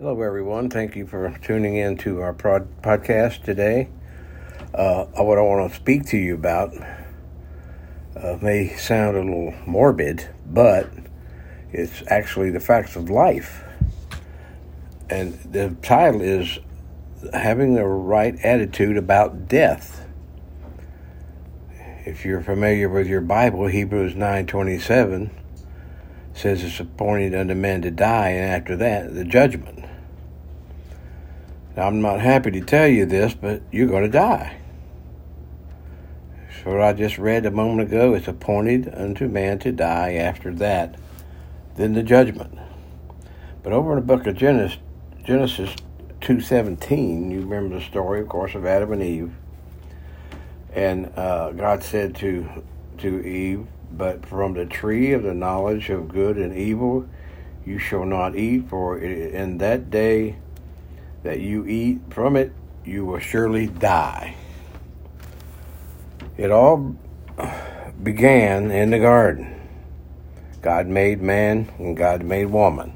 Hello, everyone. Thank you for tuning in to our prod- podcast today. Uh, what I want to speak to you about uh, may sound a little morbid, but it's actually the facts of life. And the title is Having the Right Attitude About Death. If you're familiar with your Bible, Hebrews 9.27 says it's appointed unto men to die, and after that, the judgment. Now, I'm not happy to tell you this, but you're going to die. So, what I just read a moment ago it's appointed unto man to die after that, then the judgment. But over in the book of Genesis, Genesis 2.17, you remember the story, of course, of Adam and Eve. And uh, God said to, to Eve, But from the tree of the knowledge of good and evil you shall not eat, for in that day that you eat from it, you will surely die. It all began in the garden. God made man and God made woman.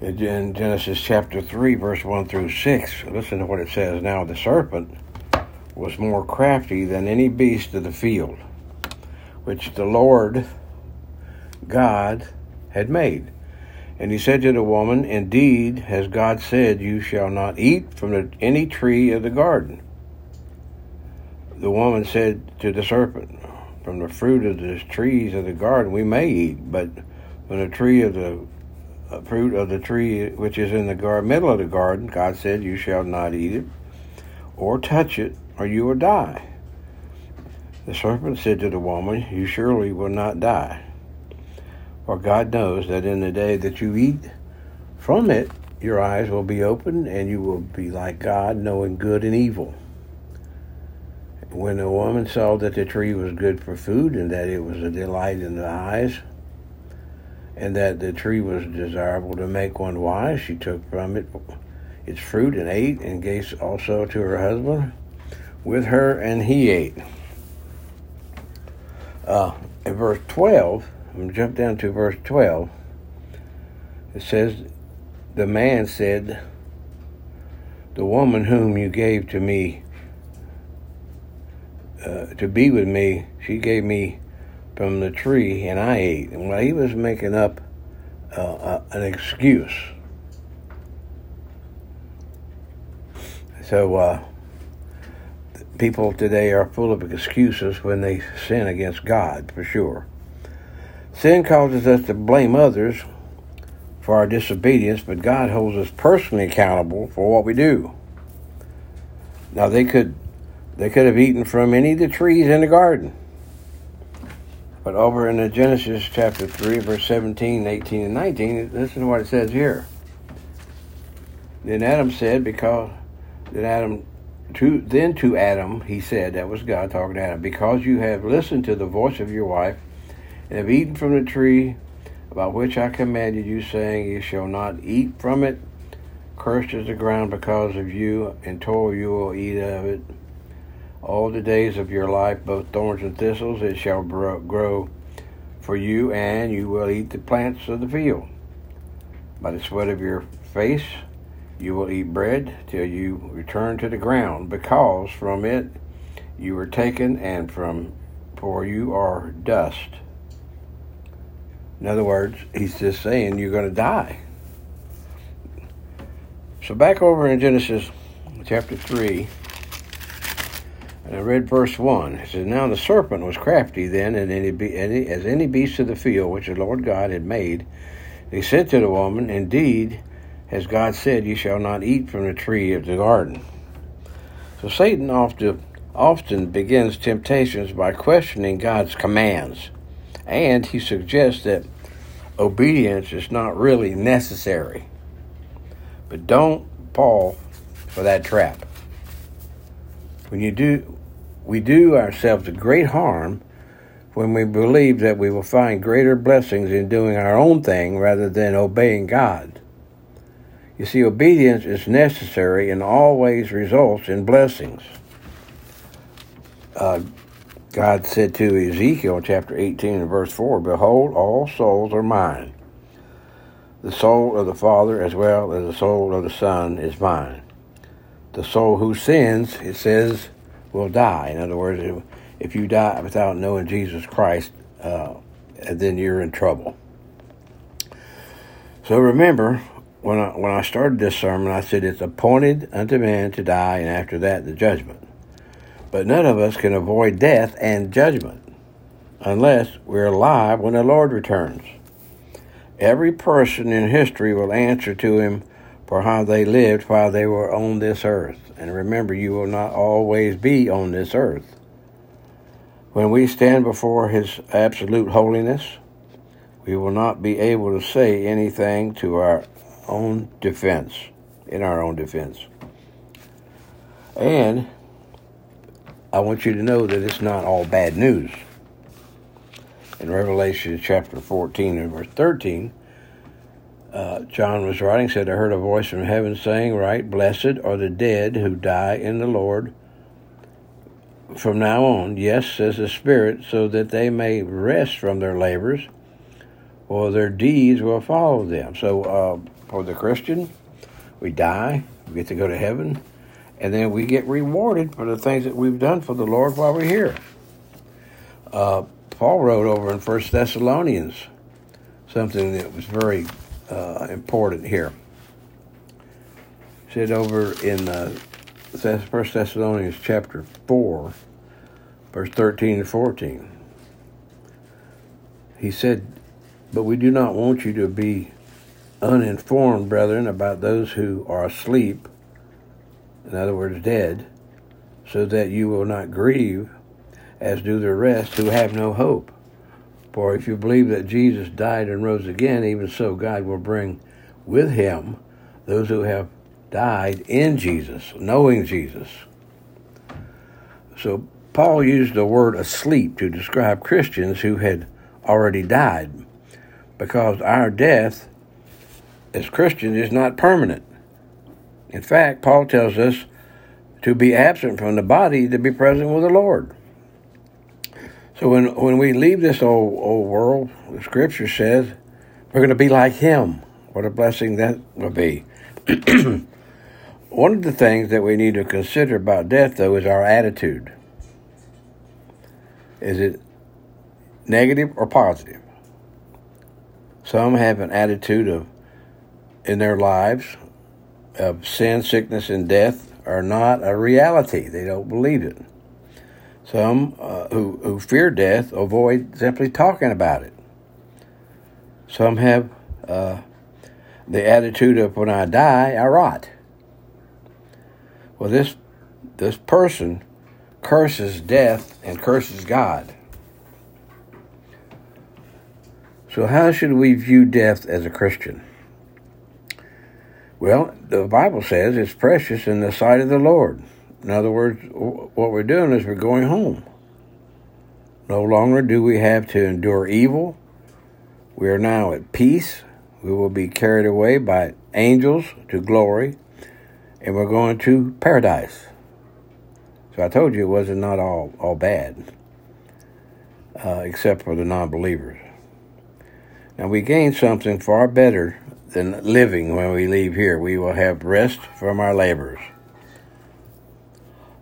In Genesis chapter 3, verse 1 through 6, listen to what it says. Now the serpent was more crafty than any beast of the field, which the Lord God had made. And he said to the woman, Indeed, has God said, You shall not eat from the, any tree of the garden. The woman said to the serpent, From the fruit of the trees of the garden we may eat, but from the tree of the uh, fruit of the tree which is in the gar- middle of the garden, God said, You shall not eat it, or touch it, or you will die. The serpent said to the woman, You surely will not die. For God knows that in the day that you eat from it, your eyes will be opened and you will be like God, knowing good and evil. When the woman saw that the tree was good for food and that it was a delight in the eyes, and that the tree was desirable to make one wise, she took from it its fruit and ate, and gave also to her husband with her, and he ate. Uh, in verse 12, I'm going to jump down to verse 12. It says, The man said, The woman whom you gave to me uh, to be with me, she gave me from the tree and I ate. And well, he was making up uh, uh, an excuse. So, uh, people today are full of excuses when they sin against God, for sure. Sin causes us to blame others for our disobedience, but God holds us personally accountable for what we do. Now they could they could have eaten from any of the trees in the garden. But over in the Genesis chapter 3, verse 17, 18, and 19, listen to what it says here. Then Adam said, because then Adam to then to Adam he said, that was God talking to Adam, because you have listened to the voice of your wife and have eaten from the tree about which I commanded you, saying, You shall not eat from it. Cursed is the ground because of you, and toil you will eat of it. All the days of your life, both thorns and thistles, it shall grow for you, and you will eat the plants of the field. By the sweat of your face you will eat bread till you return to the ground, because from it you were taken, and from for you are dust in other words, he's just saying you're going to die. So back over in Genesis chapter 3, and I read verse 1. It says, Now the serpent was crafty then and as any beast of the field which the Lord God had made. he said to the woman, Indeed, as God said, you shall not eat from the tree of the garden. So Satan often, often begins temptations by questioning God's commands and he suggests that obedience is not really necessary. But don't fall for that trap. When you do, we do ourselves a great harm when we believe that we will find greater blessings in doing our own thing rather than obeying God. You see, obedience is necessary and always results in blessings. Uh, God said to Ezekiel chapter 18 and verse 4, Behold, all souls are mine. The soul of the Father as well as the soul of the Son is mine. The soul who sins, it says, will die. In other words, if you die without knowing Jesus Christ, uh, then you're in trouble. So remember, when I, when I started this sermon, I said it's appointed unto man to die, and after that, the judgment. But none of us can avoid death and judgment unless we're alive when the Lord returns. Every person in history will answer to him for how they lived while they were on this earth. And remember, you will not always be on this earth. When we stand before His absolute holiness, we will not be able to say anything to our own defense, in our own defense. And I want you to know that it's not all bad news. In Revelation chapter 14 and verse 13, uh, John was writing, said, I heard a voice from heaven saying, Write, blessed are the dead who die in the Lord from now on, yes, says the Spirit, so that they may rest from their labors, or their deeds will follow them. So, uh, for the Christian, we die, we get to go to heaven, and then we get rewarded for the things that we've done for the Lord while we're here. Uh, Paul wrote over in First Thessalonians something that was very uh, important here. He said over in uh, First Thessalonians chapter 4, verse 13 and 14. He said, But we do not want you to be uninformed, brethren, about those who are asleep, in other words, dead, so that you will not grieve, as do the rest who have no hope. For if you believe that Jesus died and rose again, even so God will bring with him those who have died in Jesus, knowing Jesus. So Paul used the word asleep to describe Christians who had already died, because our death as Christians is not permanent. In fact, Paul tells us to be absent from the body to be present with the Lord. So when when we leave this old old world, the Scripture says we're going to be like Him. What a blessing that will be. One of the things that we need to consider about death, though, is our attitude. Is it negative or positive? Some have an attitude of, in their lives, of sin, sickness, and death are not a reality. They don't believe it. Some uh, who, who fear death avoid simply talking about it. Some have uh, the attitude of when I die, I rot. Well, this this person curses death and curses God. So, how should we view death as a Christian? Well, the Bible says it's precious in the sight of the Lord. In other words, what we're doing is we're going home. No longer do we have to endure evil. We are now at peace. We will be carried away by angels to glory and we're going to paradise. So I told you it wasn't not all, all bad, uh, except for the non believers. Now we gain something far better than living when we leave here. We will have rest from our labors.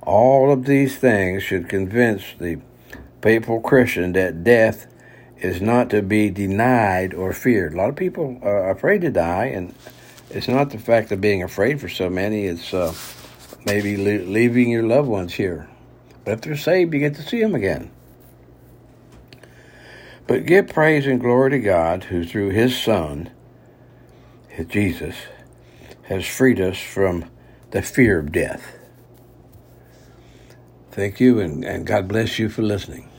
All of these things should convince the faithful Christian that death is not to be denied or feared. A lot of people are afraid to die, and it's not the fact of being afraid for so many, it's uh, maybe le- leaving your loved ones here. But if they're saved, you get to see them again. But give praise and glory to God, who through his Son, Jesus, has freed us from the fear of death. Thank you, and, and God bless you for listening.